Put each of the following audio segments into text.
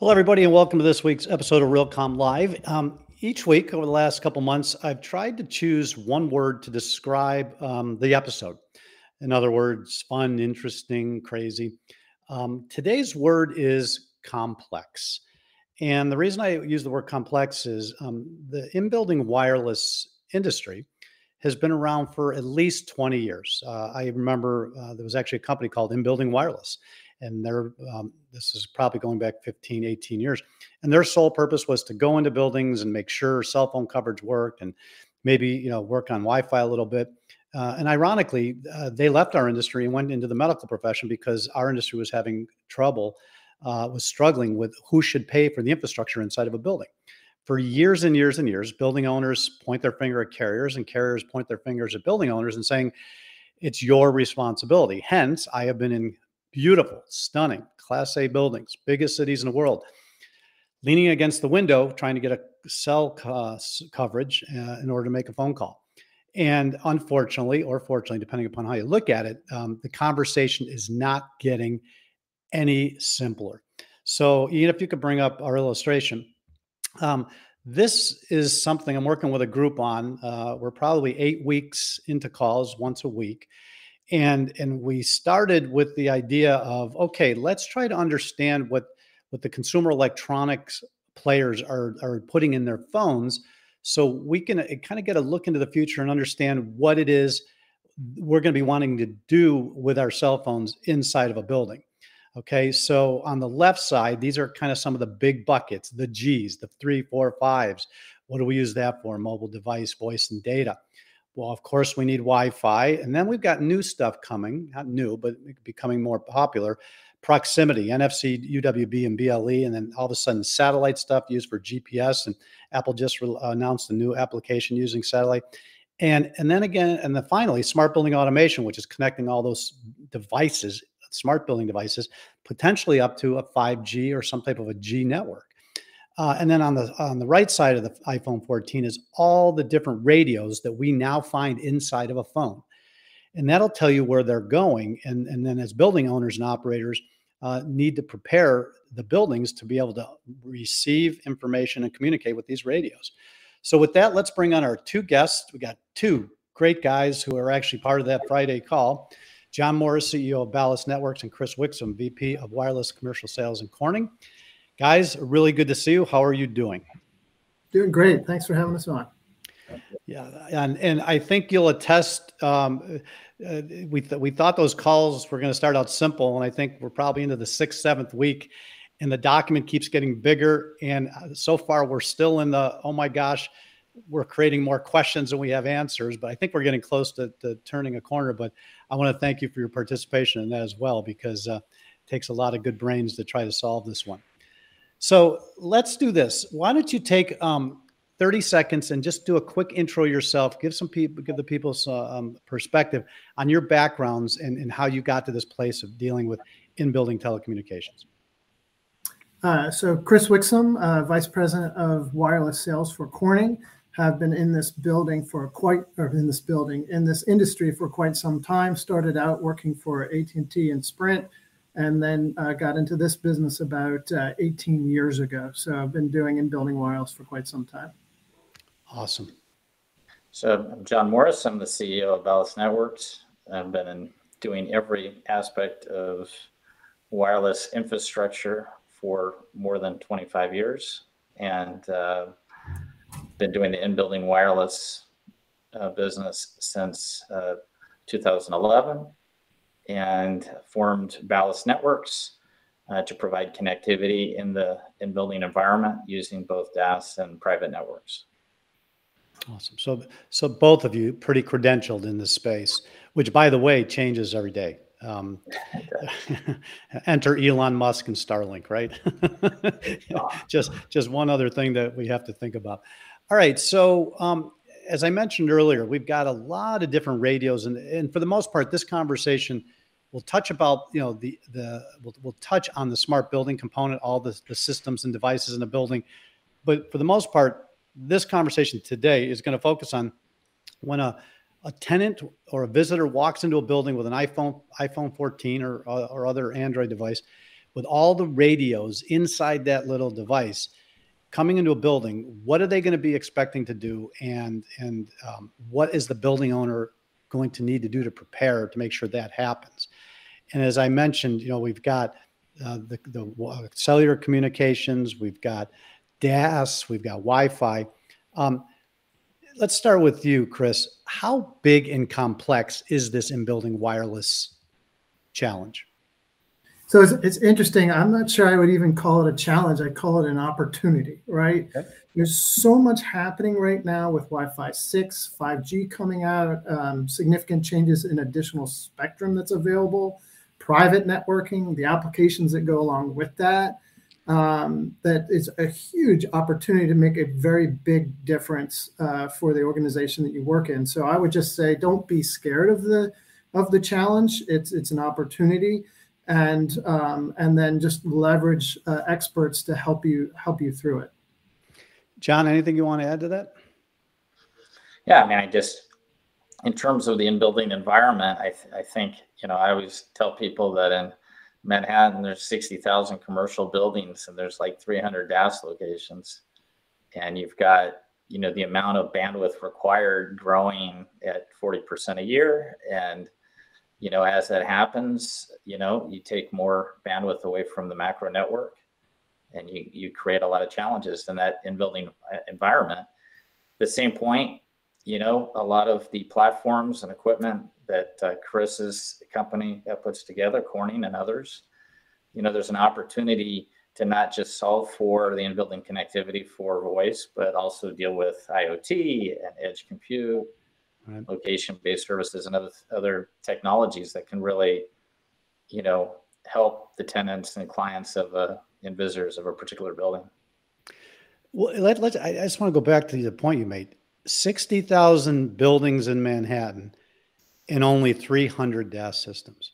Hello, everybody, and welcome to this week's episode of Realcomm Live. Um, each week over the last couple months, I've tried to choose one word to describe um, the episode. In other words, fun, interesting, crazy. Um, today's word is complex. And the reason I use the word complex is um, the in building wireless industry has been around for at least 20 years. Uh, I remember uh, there was actually a company called In Building Wireless and their um, this is probably going back 15 18 years and their sole purpose was to go into buildings and make sure cell phone coverage worked and maybe you know work on wi-fi a little bit uh, and ironically uh, they left our industry and went into the medical profession because our industry was having trouble uh, was struggling with who should pay for the infrastructure inside of a building. For years and years and years building owners point their finger at carriers and carriers point their fingers at building owners and saying it's your responsibility. Hence i have been in beautiful, stunning Class A buildings, biggest cities in the world. Leaning against the window, trying to get a cell uh, coverage uh, in order to make a phone call. And unfortunately, or fortunately, depending upon how you look at it, um, the conversation is not getting any simpler. So, Ian, if you could bring up our illustration, um, this is something I'm working with a group on. Uh, we're probably eight weeks into calls once a week and and we started with the idea of okay let's try to understand what what the consumer electronics players are are putting in their phones so we can uh, kind of get a look into the future and understand what it is we're going to be wanting to do with our cell phones inside of a building. Okay so on the left side these are kind of some of the big buckets the g's the three four fives. What do we use that for? Mobile device voice and data well, of course, we need Wi Fi. And then we've got new stuff coming, not new, but becoming more popular proximity, NFC, UWB, and BLE. And then all of a sudden, satellite stuff used for GPS. And Apple just re- announced a new application using satellite. And, and then again, and then finally, smart building automation, which is connecting all those devices, smart building devices, potentially up to a 5G or some type of a G network. Uh, and then on the on the right side of the iPhone 14 is all the different radios that we now find inside of a phone, and that'll tell you where they're going. And and then as building owners and operators uh, need to prepare the buildings to be able to receive information and communicate with these radios. So with that, let's bring on our two guests. We got two great guys who are actually part of that Friday call. John Morris, CEO of Ballast Networks, and Chris Wixom, VP of Wireless Commercial Sales in Corning. Guys, really good to see you. How are you doing? Doing great. Thanks for having us on. Yeah, and and I think you'll attest. Um, uh, we th- we thought those calls were going to start out simple, and I think we're probably into the sixth, seventh week, and the document keeps getting bigger. And uh, so far, we're still in the oh my gosh, we're creating more questions than we have answers. But I think we're getting close to, to turning a corner. But I want to thank you for your participation in that as well, because uh, it takes a lot of good brains to try to solve this one. So let's do this. Why don't you take um, 30 seconds and just do a quick intro yourself. Give some people, give the people some um, perspective on your backgrounds and, and how you got to this place of dealing with in-building telecommunications. Uh, so Chris Wixom, uh, Vice President of Wireless Sales for Corning, have been in this building for quite, or in this building, in this industry for quite some time. Started out working for AT&T and Sprint, and then uh, got into this business about uh, 18 years ago. So I've been doing in building wireless for quite some time. Awesome. So I'm John Morris. I'm the CEO of Ballast Networks. I've been in doing every aspect of wireless infrastructure for more than 25 years and uh, been doing the in-building wireless uh, business since uh, 2011 and formed Ballast Networks uh, to provide connectivity in the in building environment using both DAS and private networks. Awesome. So, so both of you pretty credentialed in this space, which, by the way, changes every day. Um, enter Elon Musk and Starlink, right? just, just one other thing that we have to think about. All right. So, um, as I mentioned earlier, we've got a lot of different radios, and, and for the most part, this conversation We'll touch about you know the the we'll, we'll touch on the smart building component, all the, the systems and devices in the building, but for the most part, this conversation today is going to focus on when a a tenant or a visitor walks into a building with an iPhone iPhone 14 or or other Android device with all the radios inside that little device coming into a building, what are they going to be expecting to do, and and um, what is the building owner going to need to do to prepare to make sure that happens? And as I mentioned, you know, we've got uh, the the cellular communications, we've got DAS, we've got Wi-Fi. Um, let's start with you, Chris. How big and complex is this in-building wireless challenge? So it's, it's interesting. I'm not sure I would even call it a challenge. I call it an opportunity, right? Okay. There's so much happening right now with Wi Fi 6, 5G coming out, um, significant changes in additional spectrum that's available, private networking, the applications that go along with that. Um, that is a huge opportunity to make a very big difference uh, for the organization that you work in. So I would just say, don't be scared of the of the challenge. It's it's an opportunity and um, and then just leverage uh, experts to help you help you through it. John, anything you want to add to that? Yeah, I mean, I just in terms of the in-building environment, I, th- I think you know I always tell people that in Manhattan there's sixty thousand commercial buildings and there's like three hundred DAS locations, and you've got you know the amount of bandwidth required growing at forty percent a year and you know, as that happens, you know, you take more bandwidth away from the macro network and you, you create a lot of challenges in that in building uh, environment. The same point, you know, a lot of the platforms and equipment that uh, Chris's company uh, puts together, Corning and others, you know, there's an opportunity to not just solve for the in-building connectivity for voice, but also deal with IoT and edge compute right. location-based services and other other technologies that can really, you know, help the tenants and clients of a and visitors of a particular building. Well, let, let I just want to go back to the point you made. Sixty thousand buildings in Manhattan, and only three hundred DAS systems.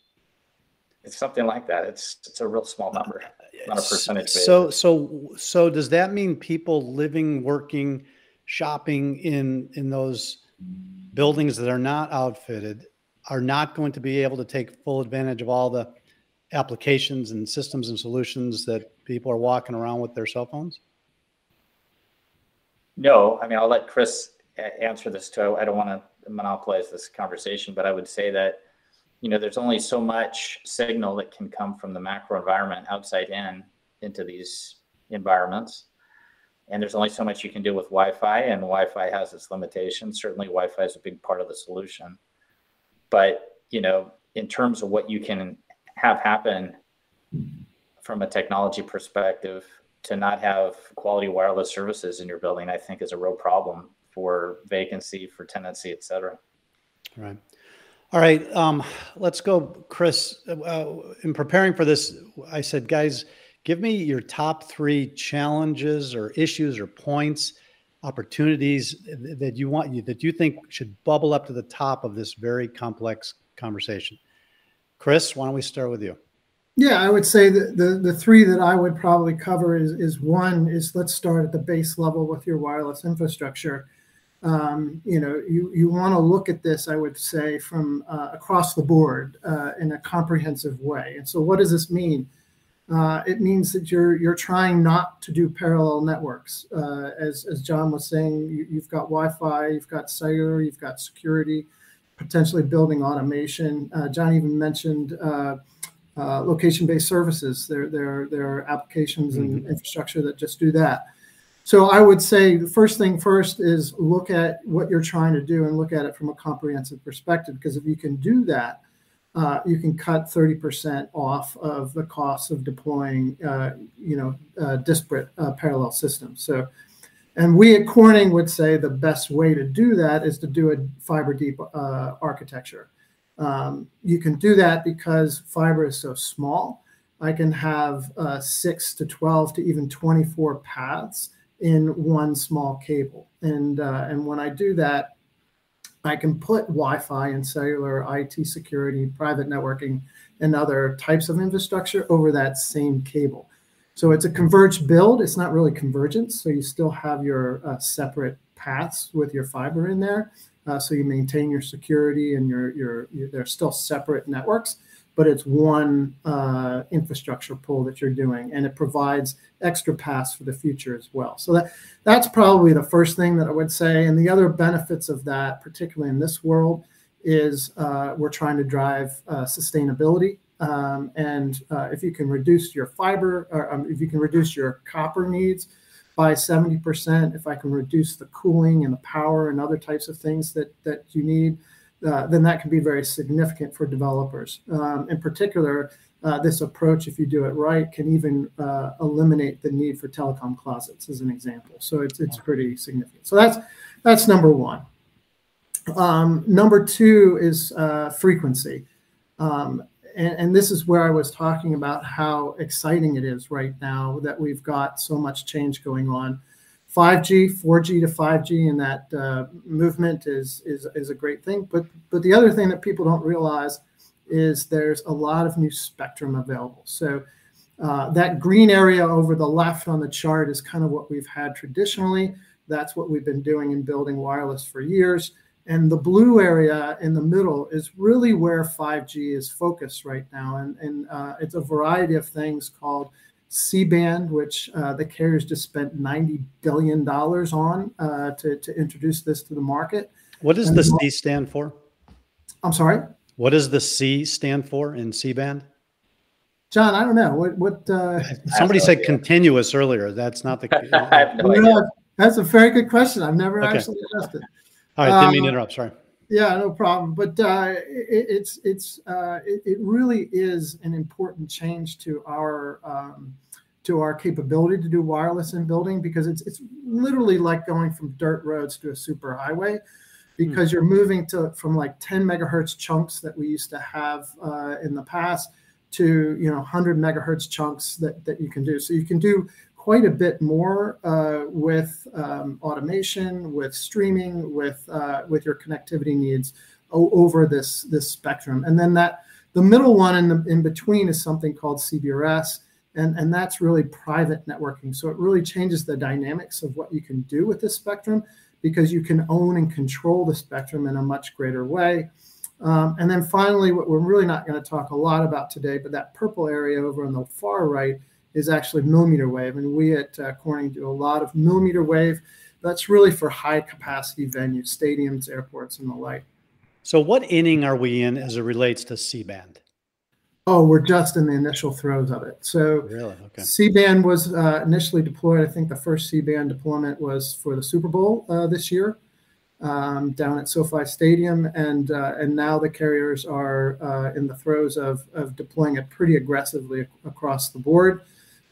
It's something like that. It's it's a real small number, not a percentage. So basis. so so does that mean people living, working, shopping in in those buildings that are not outfitted are not going to be able to take full advantage of all the applications and systems and solutions that people are walking around with their cell phones? No, I mean, I'll let Chris answer this too. I don't want to monopolize this conversation, but I would say that, you know, there's only so much signal that can come from the macro environment outside in into these environments and there's only so much you can do with Wi-Fi, and Wi-Fi has its limitations. Certainly, Wi-Fi is a big part of the solution, but you know, in terms of what you can have happen from a technology perspective, to not have quality wireless services in your building, I think, is a real problem for vacancy, for tenancy, et cetera. Right. All right. Um, let's go, Chris. Uh, in preparing for this, I said, guys Give me your top three challenges or issues or points, opportunities that you want that you think should bubble up to the top of this very complex conversation. Chris, why don't we start with you? Yeah, I would say that the, the three that I would probably cover is, is one is let's start at the base level with your wireless infrastructure. Um, you know, you, you want to look at this, I would say, from uh, across the board uh, in a comprehensive way. And so, what does this mean? uh, it means that you're you're trying not to do parallel networks. Uh, as as John was saying, you, have got Wi-Fi, you've got cellular, you've got security, potentially building automation. Uh, John even mentioned uh, uh, location-based services. There there there are applications mm-hmm. and infrastructure that just do that. So I would say the first thing first is look at what you're trying to do and look at it from a comprehensive perspective. Because if you can do that, uh, you can cut 30% off of the cost of deploying, uh, you know, uh, disparate uh, parallel systems. So, and we at Corning would say the best way to do that is to do a fiber deep uh, architecture. Um, you can do that because fiber is so small. I can have uh, six to 12 to even 24 paths in one small cable. And, and when I do that, I can put Wi-Fi and cellular, IT security, private networking, and other types of infrastructure over that same cable. So it's a converged build. It's not really convergence. So you still have your uh, separate paths with your fiber in there. Uh, so you maintain your security and your, your, your they're still separate networks, but it's one uh, infrastructure pull that you're doing, and it provides extra paths for the future as well. So that that's probably the first thing that I would say. And the other benefits of that, particularly in this world, is uh, we're trying to drive uh, sustainability. Um, and uh, if you can reduce your fiber, or um, if you can reduce your copper needs by 70%, if I can reduce the cooling and the power and other types of things that that you need uh, then that can be very significant for developers. Um, in particular, uh, this approach, if you do it right, can even uh, eliminate the need for telecom closets, as an example. So it's it's pretty significant. So that's that's number one. Um, number two is uh, frequency, um, and, and this is where I was talking about how exciting it is right now that we've got so much change going on 5G, 4G to 5G, and that uh, movement is, is is a great thing. But but the other thing that people don't realize is there's a lot of new spectrum available. So uh, that green area over the left on the chart is kind of what we've had traditionally. That's what we've been doing in building wireless for years. And the blue area in the middle is really where 5G is focused right now. And, and uh, it's a variety of things called C-band, which uh, the carriers just spent $90 billion on uh, to, to introduce this to the market. What does and the C stand for? I'm sorry? What does the C stand for in C-band? John, I don't know. What, what uh, somebody said idea. continuous earlier. That's not the I have no That's a very good question. I've never okay. actually asked it. All right, didn't mean to um, interrupt. Sorry. Yeah, no problem. But uh, it, it's it's uh, it, it, really is an important change to our um, to our capability to do wireless in building because it's it's literally like going from dirt roads to a super highway because you're moving to from like 10 megahertz chunks that we used to have uh, in the past to you know 100 megahertz chunks that that you can do. So you can do quite a bit more uh, with um, automation, with streaming, with uh, with your connectivity needs over this this spectrum. And then that the middle one in the in between is something called CBRS and, and that's really private networking. So it really changes the dynamics of what you can do with this spectrum because you can own and control the spectrum in a much greater way. Um, and then finally, what we're really not going to talk a lot about today, but that purple area over on the far right is actually millimeter wave. And we at uh, Corning do a lot of millimeter wave. That's really for high capacity venues, stadiums, airports, and the like. So, what inning are we in as it relates to C band? Oh, we're just in the initial throes of it. So really? okay. C-band was uh, initially deployed. I think the first C-band deployment was for the Super Bowl uh, this year um, down at SoFi Stadium, and uh, and now the carriers are uh, in the throes of of deploying it pretty aggressively across the board.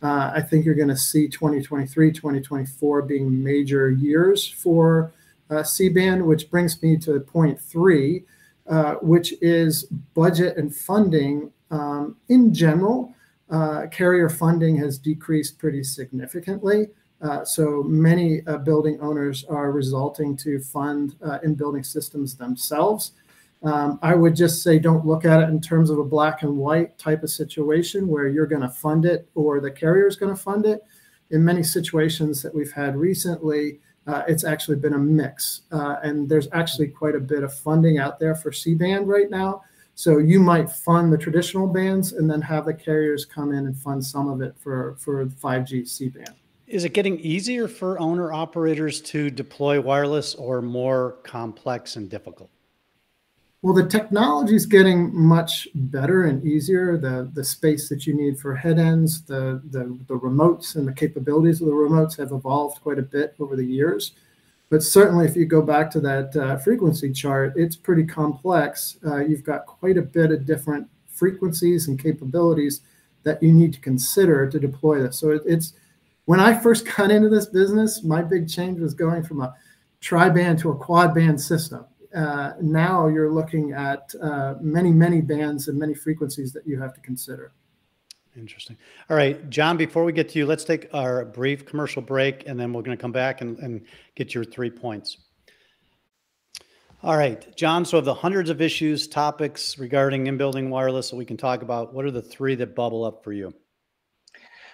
Uh, I think you're going to see 2023, 2024 being major years for uh, C-band, which brings me to point three. Uh, which is budget and funding um, in general, uh, carrier funding has decreased pretty significantly. Uh, so many uh, building owners are resulting to fund in building systems themselves. Um, I would just say don't look at it in terms of a black and white type of situation where you're going to fund it or the carrier is going to fund it. In many situations that we've had recently, uh, it's actually been a mix. Uh, and there's actually quite a bit of funding out there for C band right now. So you might fund the traditional bands and then have the carriers come in and fund some of it for, for 5G C band. Is it getting easier for owner operators to deploy wireless or more complex and difficult? Well, the technology is getting much better and easier. The the space that you need for head ends, the, the the remotes and the capabilities of the remotes have evolved quite a bit over the years. But certainly, if you go back to that uh, frequency chart, it's pretty complex. Uh, you've got quite a bit of different frequencies and capabilities that you need to consider to deploy this. So it, it's when I first got into this business, my big change was going from a tri-band to a quad band system. Uh, now you're looking at uh, many, many bands and many frequencies that you have to consider. Interesting. All right, John, before we get to you, let's take our brief commercial break and then we're going to come back and, and get your three points. All right, John, so of the hundreds of issues, topics regarding in building wireless that we can talk about, what are the three that bubble up for you?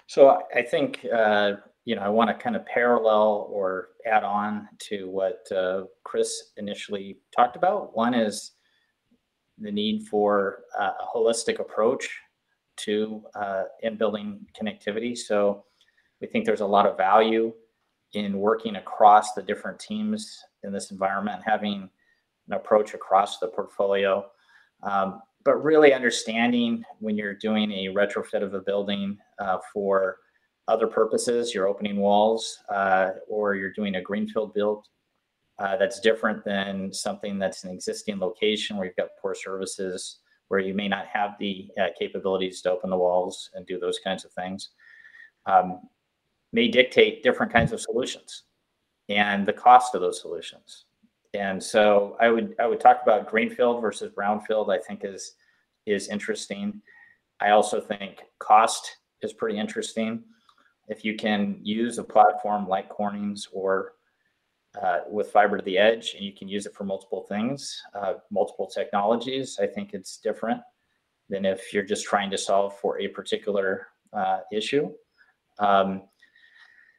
So I think, uh, you know, I want to kind of parallel or add on to what uh, Chris initially talked about. One is the need for uh, a holistic approach to uh, in building connectivity. So we think there's a lot of value in working across the different teams in this environment, having an approach across the portfolio. Um, but really understanding when you're doing a retrofit of a building uh, for other purposes, you're opening walls, uh, or you're doing a greenfield build uh, that's different than something that's an existing location where you've got poor services, where you may not have the uh, capabilities to open the walls and do those kinds of things, um, may dictate different kinds of solutions and the cost of those solutions. And so I would I would talk about greenfield versus brownfield. I think is is interesting. I also think cost is pretty interesting. If you can use a platform like Corning's or uh, with fiber to the edge, and you can use it for multiple things, uh, multiple technologies, I think it's different than if you're just trying to solve for a particular uh, issue. Um,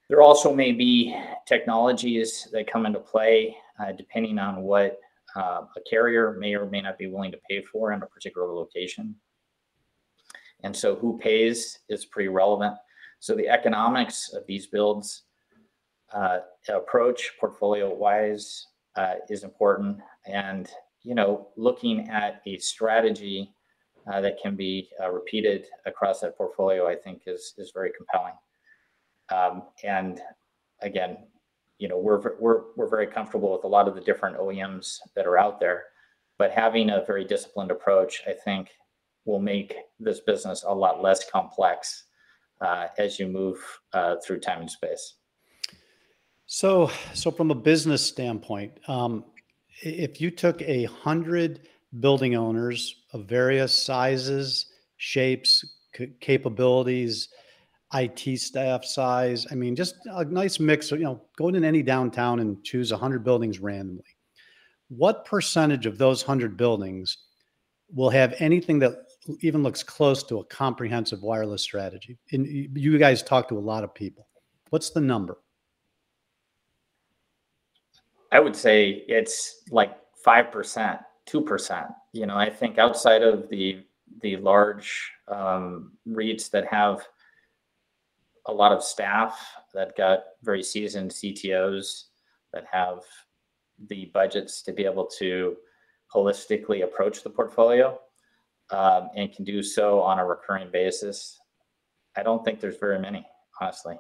there also may be technologies that come into play uh, depending on what uh, a carrier may or may not be willing to pay for in a particular location. And so who pays is pretty relevant. So the economics of these builds uh, approach portfolio wise uh, is important. And, you know, looking at a strategy uh, that can be uh, repeated across that portfolio, I think is, is very compelling. Um, and again, you know, we're, we're, we're very comfortable with a lot of the different OEMs that are out there, but having a very disciplined approach, I think will make this business a lot less complex uh, as you move uh, through time and space. So, so from a business standpoint, um, if you took a hundred building owners of various sizes, shapes, c- capabilities, IT staff size. I mean, just a nice mix. Of, you know, go in any downtown and choose 100 buildings randomly. What percentage of those 100 buildings will have anything that even looks close to a comprehensive wireless strategy? And you guys talk to a lot of people. What's the number? I would say it's like 5%, 2%. You know, I think outside of the the large um, REITs that have a lot of staff that got very seasoned CTOs that have the budgets to be able to holistically approach the portfolio um, and can do so on a recurring basis. I don't think there's very many, honestly.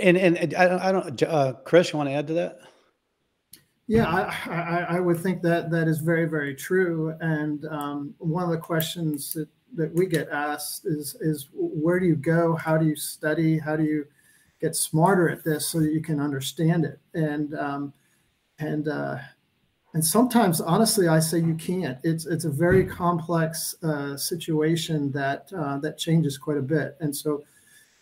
And and I don't, I don't uh, Chris, you want to add to that? Yeah, I, I, I, would think that that is very, very true. And um, one of the questions that that we get asked is is where do you go? How do you study? How do you get smarter at this so that you can understand it? And um, and uh, and sometimes, honestly, I say you can't. It's it's a very complex uh, situation that uh, that changes quite a bit. And so,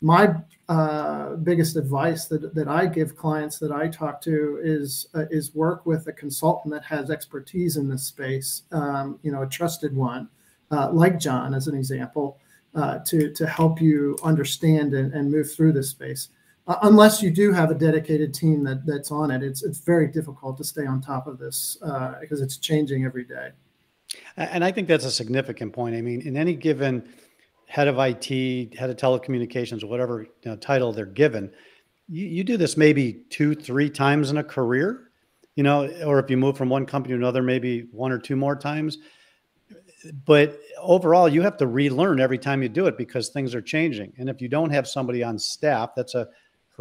my uh, biggest advice that, that I give clients that I talk to is uh, is work with a consultant that has expertise in this space. Um, you know, a trusted one uh, like John, as an example, uh, to, to help you understand and, and move through this space. Uh, unless you do have a dedicated team that, that's on it, it's, it's very difficult to stay on top of this because uh, it's changing every day. And I think that's a significant point. I mean, in any given head of IT, head of telecommunications, whatever you know, title they're given, you, you do this maybe two, three times in a career, you know, or if you move from one company to another, maybe one or two more times but overall you have to relearn every time you do it because things are changing and if you don't have somebody on staff that's a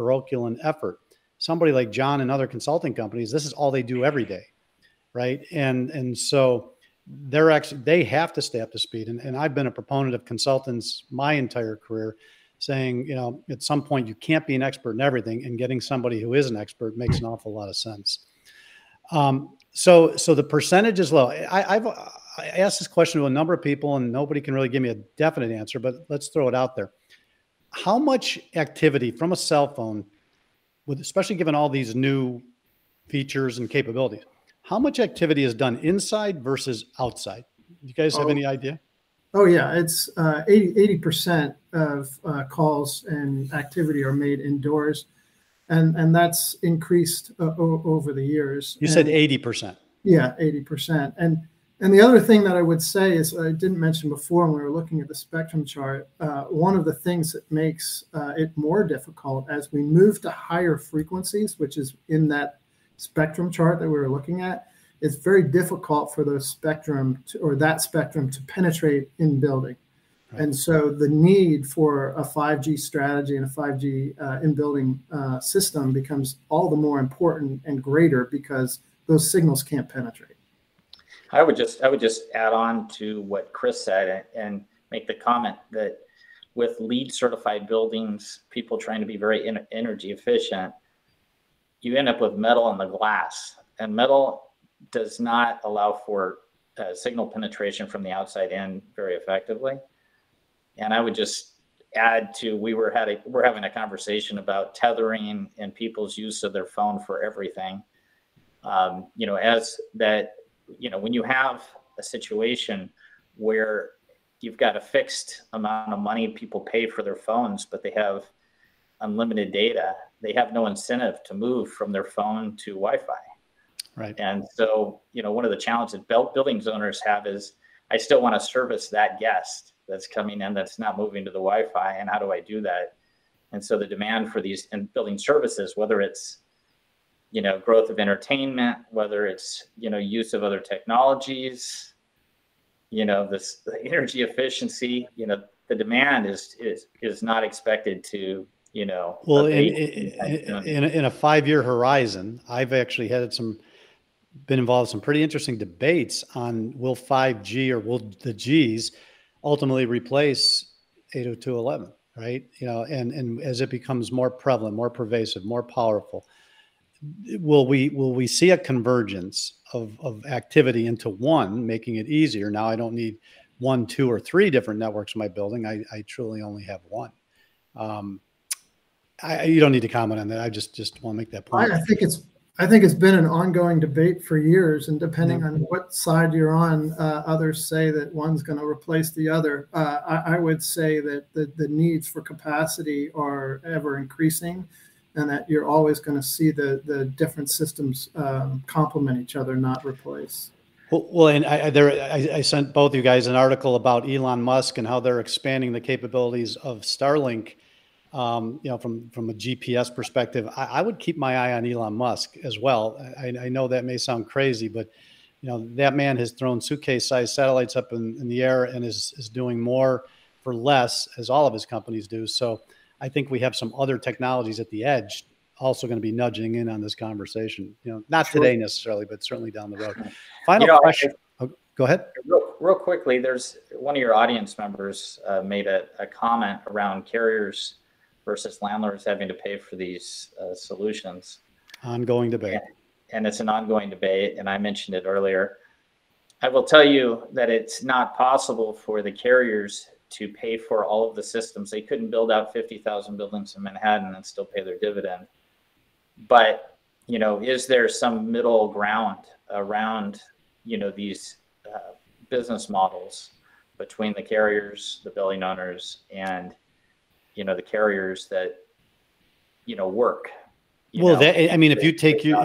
herculean effort. Somebody like john and other consulting companies this is all they do every day right? And and so they're actually they have to stay up to speed. And, and i've been a proponent of consultants my entire career saying you know at some point you can't be an expert in everything and getting somebody who is an expert makes an awful lot of sense. Um, so so the percentage is low. I, i've I asked this question to a number of people, and nobody can really give me a definite answer, but let's throw it out there. How much activity from a cell phone, with especially given all these new features and capabilities, how much activity is done inside versus outside? You guys have oh, any idea? Oh yeah, it's uh, 80 percent of uh, calls and activity are made indoors, and and that's increased uh, o- over the years. You and, said eighty percent. Yeah, eighty percent, and And the other thing that I would say is I didn't mention before when we were looking at the spectrum chart. Uh, one of the things that makes uh, it more difficult as we move to higher frequencies, which is in that spectrum chart that we were looking at, it's very difficult for those spectrum to, or that spectrum to penetrate in building. Right. And so the need for a 5G strategy and a 5G uh, in building uh, system becomes all the more important and greater because those signals can't penetrate. I would just I would just add on to what Chris said and make the comment that with LEED certified buildings, people trying to be very energy efficient, you end up with metal on the glass, and metal does not allow for uh, signal penetration from the outside in very effectively. And I would just add to we were had a, we're having a conversation about tethering and people's use of their phone for everything. Um, you know, as that you know, when you have a situation where you've got a fixed amount of money people pay for their phones, but they have unlimited data, they have no incentive to move from their phone to Wi-Fi. Right. And so, you know, one of the challenges buildings owners have is I still want to service that guest that's coming in that's not moving to the Wi-Fi, and how do I do that? And so the demand for these and building services, whether it's you know growth of entertainment whether it's you know use of other technologies you know this energy efficiency you know the demand is is is not expected to you know well in, in, in, in a five year horizon i've actually had some been involved in some pretty interesting debates on will 5g or will the g's ultimately replace 802.11 right? You know and and as it becomes more prevalent more pervasive more powerful will we will we see a convergence of, of activity into one making it easier? Now i don't need one two or three different networks in my building. I, I truly only have one. Um, I, you don't need to comment on that. I just just want to make that point. I, I think it's i think it's been an ongoing debate for years and depending on what side you're on uh, others say that one's going to replace the other. Uh, I, I would say that the, the needs for capacity are ever increasing and that you're always going to see the the different systems um, complement each other, not replace. Well, and I, there, I, I, sent both you guys an article about Elon Musk and how they're expanding the capabilities of Starlink. Um, you know, from from a GPS perspective, I, I, would keep my eye on Elon Musk as well. I, I, know that may sound crazy, but you know that man has thrown suitcase-sized satellites up in, in the air and is is doing more for less, as all of his companies do. So I think we have some other technologies at the edge also going to be nudging in on this conversation. You know, not today necessarily, but certainly down the road. Final you know, question. I, oh, go ahead. Real, real, quickly, there's one of your audience members uh, made a, a, comment around carriers versus landlords having to pay for these uh, solutions. Ongoing debate. And, and it's an ongoing debate, and I mentioned it earlier. I will tell you that it's not possible for the carriers to pay for all of the systems. They couldn't build out 50,000 buildings in Manhattan and still pay their dividend. But, you know, is there some middle ground around, you know, these uh, business models between the carriers, the building owners, and, you know, the carriers that, you know, work? You well, know, that, I mean, if you take your,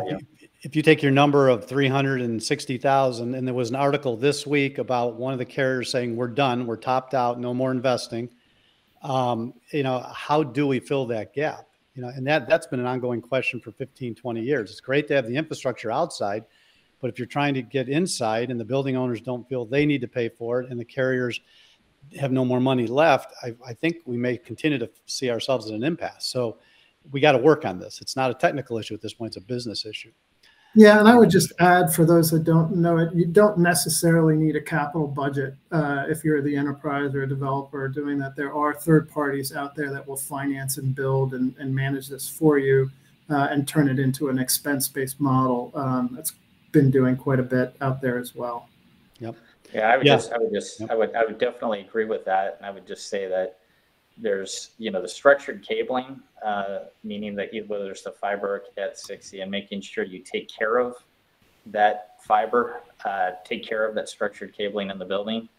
if you take your number of 360,000 and there was an article this week about one of the carriers saying we're done, we're topped out, no more investing. Um, you know, how do we fill that gap? You know, and that that's been an ongoing question for 15, 20 years. It's great to have the infrastructure outside, but if you're trying to get inside and the building owners don't feel they need to pay for it and the carriers have no more money left, I, I think we may continue to see ourselves at an impasse. So we got to work on this. It's not a technical issue at this point, it's a business issue. Yeah, and I would just add for those that don't know it, you don't necessarily need a capital budget uh, if you're the enterprise or a developer doing that. There are third parties out there that will finance and build and, and manage this for you uh, and turn it into an expense based model. Um, that's been doing quite a bit out there as well. Yep. Yeah, I would yeah. just, I would just, yep. I would, I would definitely agree with that, and I would just say that there's you know the structured cabling, uh, meaning that whether it's the fiber or Cat 60, and making sure you take care of that fiber, uh, take care of that structured cabling in the building,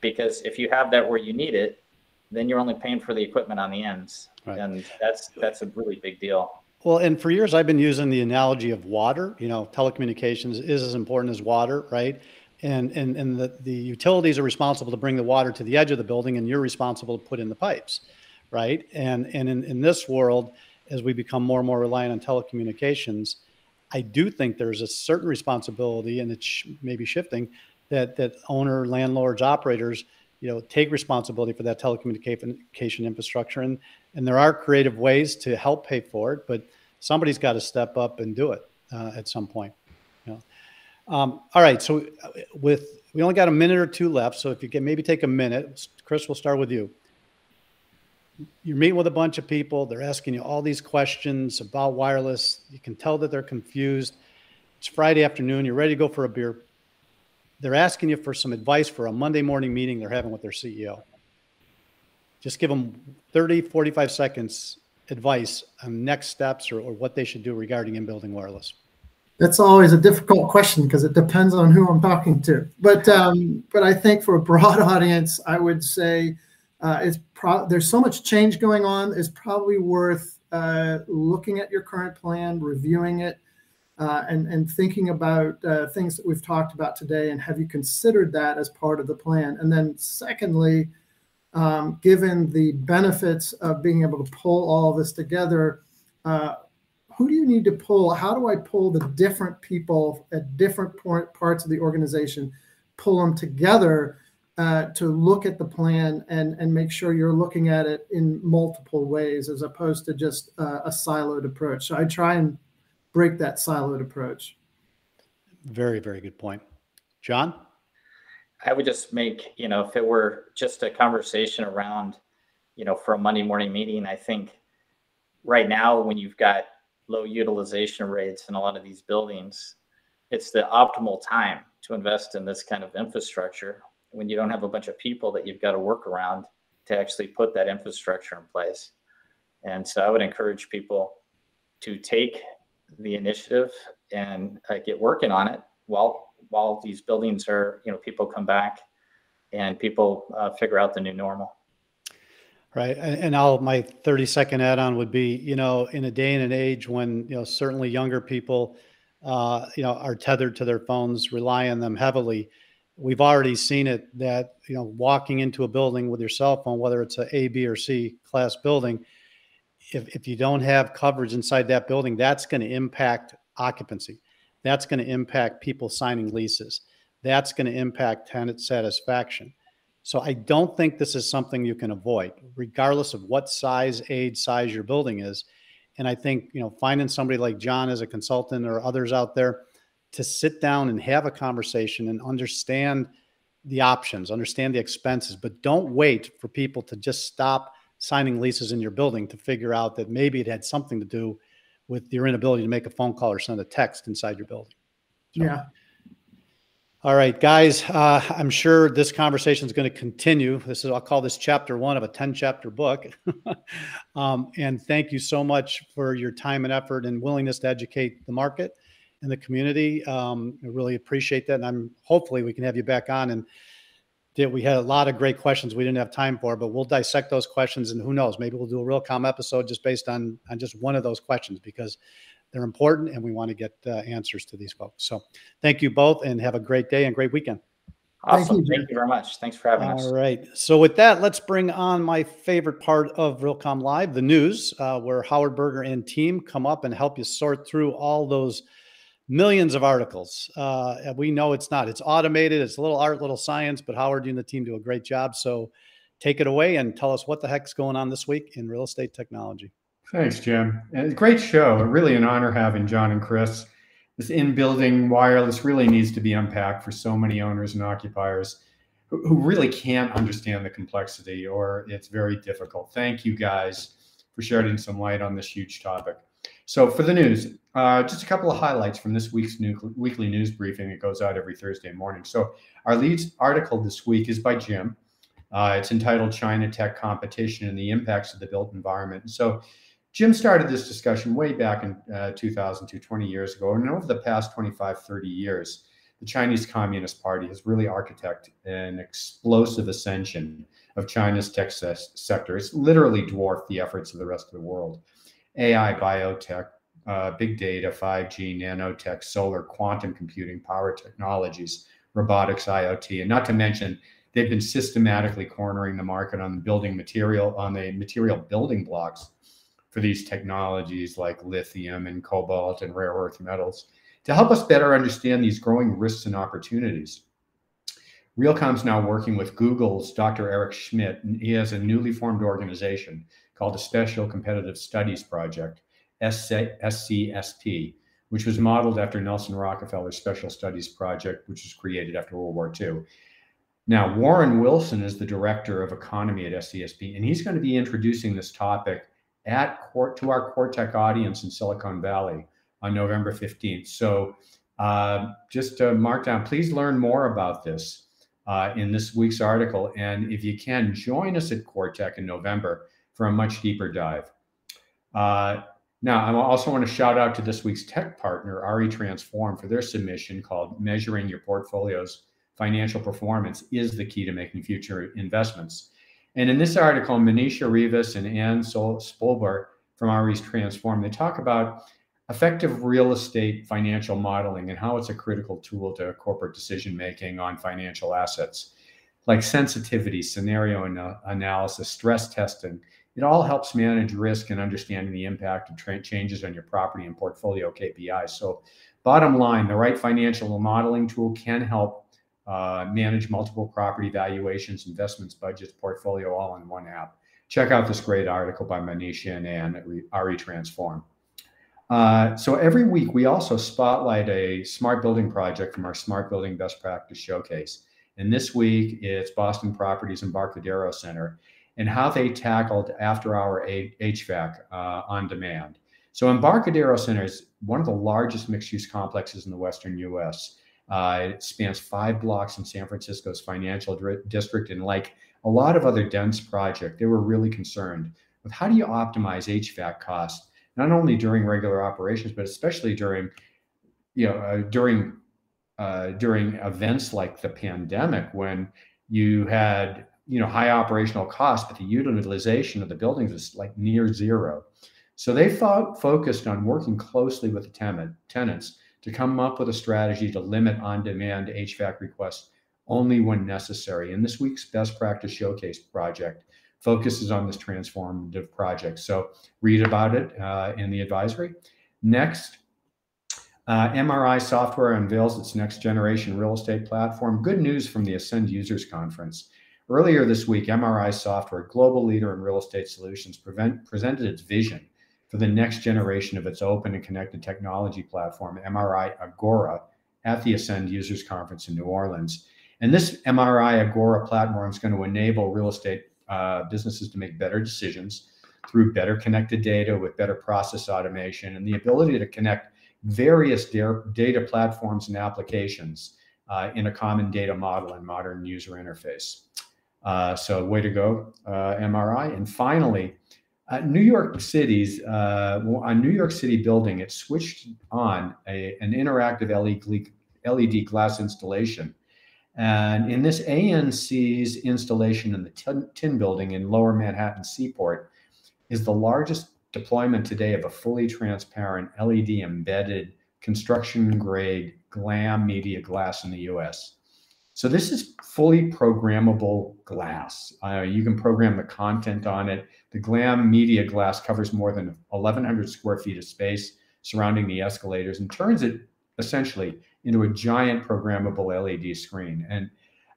because if you have that where you need it, then you're only paying for the equipment on the ends, right. and that's that's a really big deal. Well, and for years I've been using the analogy of water. You know, telecommunications is as important as water, right? And and and the, the utilities are responsible to bring the water to the edge of the building and you're responsible to put in the pipes right? And and in, in this world as we become more and more reliant on telecommunications i do think there's a certain responsibility and it's maybe shifting that that owner landlords operators you know take responsibility for that telecommunication infrastructure. And and there are creative ways to help pay for it but somebody's got to step up and do it uh, at some point um, all right. So uh, with we only got a minute or two left. So if you can maybe take a minute, Chris, we'll start with you. You're meeting with a bunch of people. They're asking you all these questions about wireless. You can tell that they're confused. It's Friday afternoon. You're ready to go for a beer. They're asking you for some advice for a Monday morning meeting they're having with their CEO. Just give them 30, 45 seconds advice on next steps or, or what they should do regarding in building wireless. That's always a difficult question because it depends on who I'm talking to. But um, but I think for a broad audience, I would say uh, it's pro- there's so much change going on. It's probably worth uh, looking at your current plan, reviewing it, uh, and and thinking about uh, things that we've talked about today. And have you considered that as part of the plan? And then secondly, um, given the benefits of being able to pull all this together uh, who do you need to pull? How do I pull the different people at different point, parts of the organization, pull them together uh, to look at the plan and, and make sure you're looking at it in multiple ways as opposed to just uh, a siloed approach. So I try and break that siloed approach. Very, very good point. John? I would just make, you know, if it were just a conversation around, you know, for a Monday morning meeting, I think right now when you've got low utilization rates in a lot of these buildings, it's the optimal time to invest in this kind of infrastructure when you don't have a bunch of people that you've got to work around to actually put that infrastructure in place. And so I would encourage people to take the initiative and uh, get working on it while while these buildings are, you know, people come back and people uh, figure out the new normal. Right. And I'll, my 30 second add on would be, you know, in a day and an age when, you know, certainly younger people, uh, you know, are tethered to their phones, rely on them heavily. We've already seen it that, you know, walking into a building with your cell phone, whether it's a A, B, or C class building, if, if you don't have coverage inside that building, that's going to impact occupancy. That's going to impact people signing leases. That's going to impact tenant satisfaction so I don't think this is something you can avoid, regardless of what size, age, size your building is. And I think you know finding somebody like John as a consultant or others out there to sit down and have a conversation and understand the options, understand the expenses, but don't wait for people to just stop signing leases in your building to figure out that maybe it had something to do with your inability to make a phone call or send a text inside your building. So, yeah. All right, guys, uh, I'm sure this conversation is going to continue. This is, I'll call this chapter one of a 10 chapter book. um, and thank you so much for your time and effort and willingness to educate the market and the community. Um, I really appreciate that. And I'm hopefully we can have you back on and did, we had a lot of great questions we didn't have time for, but we'll dissect those questions and who knows, maybe we'll do a Realcomm episode just based on, on just one of those questions because they're important, and we want to get uh, answers to these folks. So, thank you both, and have a great day and great weekend. Awesome. Thank you, Thank you very much. Thanks for having All us. All right. So, with that, let's bring on my favorite part of Realcomm Live, the news, uh, where Howard Berger and team come up and help you sort through all those millions of articles. Uh, we know it's not, it's automated, it's a little art, little science, but Howard, you and the team do a great job. So, take it away and tell us what the heck's going on this week in real estate technology. Thanks, Jim. And great show. Really an honor having John and Chris. This in-building wireless really needs to be unpacked for so many owners and occupiers who, really can't understand the complexity or it's very difficult. Thank you guys for shedding some light on this huge topic. So for the news, uh, just a couple of highlights from this week's new, weekly news briefing that goes out every Thursday morning. So our lead article this week is by Jim. Uh, it's entitled China Tech Competition and the Impacts of the Built Environment. So Jim started this discussion way back in uh, 2002, 20 years ago. And over the past 25, 30 years, the Chinese Communist Party has really architected an explosive ascension of China's tech sector. It's literally dwarfed the efforts of the rest of the world. AI, biotech, uh, big data, 5G, nanotech, solar, quantum computing, power technologies, robotics, IoT, and not to mention they've been systematically cornering the market on building material, on the material building blocks for these technologies like lithium and cobalt and rare earth metals to help us better understand these growing risks and opportunities. Realcomm's now working with Google's Dr. Eric Schmidt, and he has a newly formed organization called the Special Competitive Studies Project, SCSP, which was modeled after Nelson Rockefeller's Special Studies Project, which was created after World War II. Now, Warren Wilson is the director of economy at SCSP, and he's going to be introducing this topic at court to our CoreTech audience in Silicon Valley on November 15th. So uh, just to mark down, please learn more about this uh, in this week's article. And if you can, join us at CoreTech in November for a much deeper dive. Uh, now, I also want to shout out to this week's tech partner, RE Transform, for their submission called Measuring Your Portfolio's Financial Performance is the Key to Making Future Investments. And in this article, Manisha Rivas and Anne Spolber from RE's Transform, they talk about effective real estate financial modeling and how it's a critical tool to corporate decision making on financial assets like sensitivity, scenario analysis, stress testing. It all helps manage risk and understanding the impact of tra- changes on your property and portfolio KPIs. So, bottom line, the right financial modeling tool can help uh, manage multiple property valuations, investments, budgets, portfolio, all in one app. Check out this great article by Manisha and RE Transform. Uh, so every week we also spotlight a smart building project from our Smart Building Best Practice Showcase. And this week it's Boston Properties Embarcadero Center and how they tackled after hour HVAC uh, on demand. So Embarcadero Center is one of the largest mixed use complexes in the Western US. Uh, it spans five blocks in San Francisco's financial district. And like a lot of other dense projects, they were really concerned with how do you optimize HVAC costs, not only during regular operations, but especially during, you know, uh, during uh, during events like the pandemic when you had you know high operational costs, but the utilization of the buildings was like near zero. So they fo- focused on working closely with the tenant, tenants to come up with a strategy to limit on-demand HVAC requests only when necessary. And this week's best practice showcase project focuses on this transformative project. So read about it uh, in the advisory. Next, uh, MRI Software unveils its next generation real estate platform. Good news from the Ascend Users Conference. Earlier this week, MRI Software, global leader in real estate solutions, prevent, presented its vision for the next generation of its open and connected technology platform, MRI Agora, at the Ascend Users Conference in New Orleans. And this MRI Agora platform is going to enable real estate uh, businesses to make better decisions through better connected data with better process automation and the ability to connect various data platforms and applications uh, in a common data model and modern user interface. Uh, so, way to go, uh, MRI. And finally, New York City's uh, a New York City building, it switched on a, an interactive LED, LED glass installation. And in this ANC's installation in the Tin, tin Building in Lower Manhattan Seaport is the largest deployment today of a fully transparent LED embedded construction grade glam media glass in the US. So this is fully programmable glass. Uh, you can program the content on it. The glam media glass covers more than 1,100 square feet of space surrounding the escalators and turns it essentially into a giant programmable LED screen. And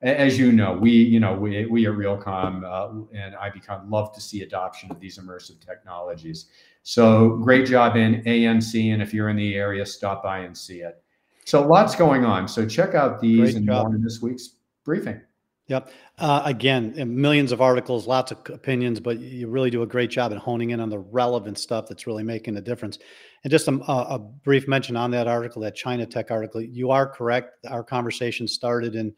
as you know, we, you know, we, we at Realcomm uh, and IBcon love to see adoption of these immersive technologies. So great job in ANC, and if you're in the area, stop by and see it. So lots going on. So check out these great and job. more in this week's briefing. Yep. Uh, again, millions of articles, lots of opinions, but you really do a great job at honing in on the relevant stuff that's really making a difference. And just a, a brief mention on that article, that China Tech article. You are correct. Our conversation started in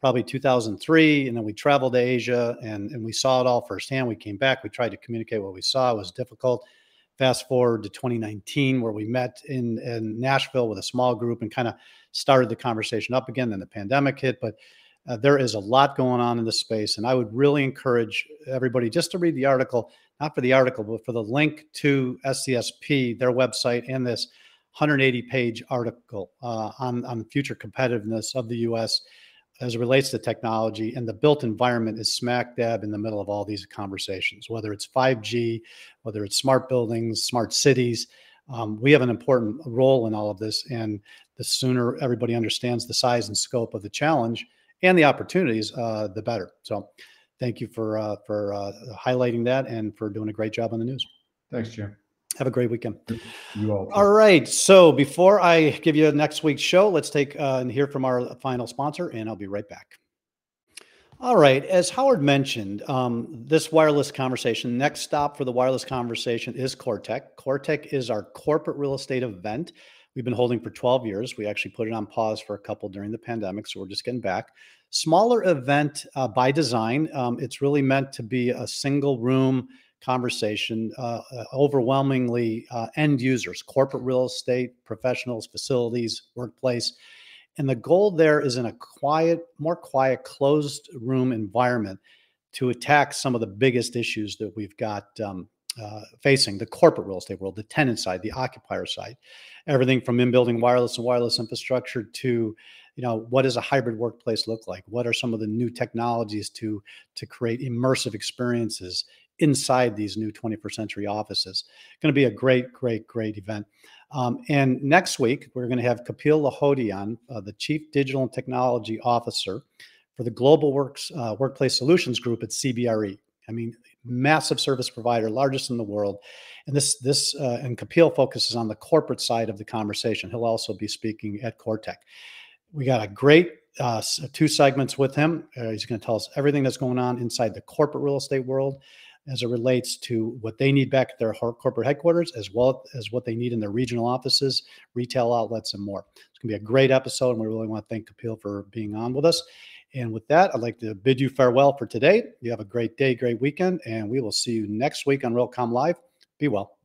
probably 2003 and then we traveled to asia and, and we saw it all firsthand we came back we tried to communicate what we saw it was difficult fast forward to 2019 where we met in, in nashville with a small group and kind of started the conversation up again then the pandemic hit but uh, there is a lot going on in this space and i would really encourage everybody just to read the article not for the article but for the link to scsp their website and this 180 page article uh, on, on future competitiveness of the us as it relates to technology, and the built environment is smack dab in the middle of all these conversations, whether it's 5G, whether it's smart buildings, smart cities. Um, we have an important role in all of this. And the sooner everybody understands the size and scope of the challenge and the opportunities, uh, the better. So thank you for, uh, for uh, highlighting that and for doing a great job on the news. Thanks, Jim. Have a great weekend. You all. All right. So before I give you next week's show, let's take uh, and hear from our final sponsor, and I'll be right back. All right. As Howard mentioned, um, this wireless conversation, next stop for the wireless conversation is CoreTech. CoreTech is our corporate real estate event we've been holding for 12 years. We actually put it on pause for a couple during the pandemic, so we're just getting back. Smaller event uh, by design. Um, it's really meant to be a single room conversation, uh, uh, overwhelmingly uh, end users, corporate real estate, professionals, facilities, workplace. And the goal there is in a quiet, more quiet, closed room environment to attack some of the biggest issues that we've got um, uh, facing the corporate real estate world, the tenant side, the occupier side, everything from in building wireless and wireless infrastructure to you know what does a hybrid workplace look like? What are some of the new technologies to to create immersive experiences inside these new 21st century offices. Going to be a great, great, great event. Um, and next week, we're going to have Kapil Lahoti uh, the Chief Digital and Technology Officer for the Global Works uh, Workplace Solutions Group at CBRE. I mean, massive service provider, largest in the world. And this, this, uh, and Kapil focuses on the corporate side of the conversation. He'll also be speaking at CoreTech. We got a great uh, two segments with him. Uh, he's going to tell us everything that's going on inside the corporate real estate world as it relates to what they need back at their corporate headquarters, as well as what they need in their regional offices, retail outlets, and more. It's going to be a great episode, and we really want to thank Kapil for being on with us. And with that, I'd like to bid you farewell for today. You have a great day, great weekend, and we will see you next week on Realcomm Live. Be well.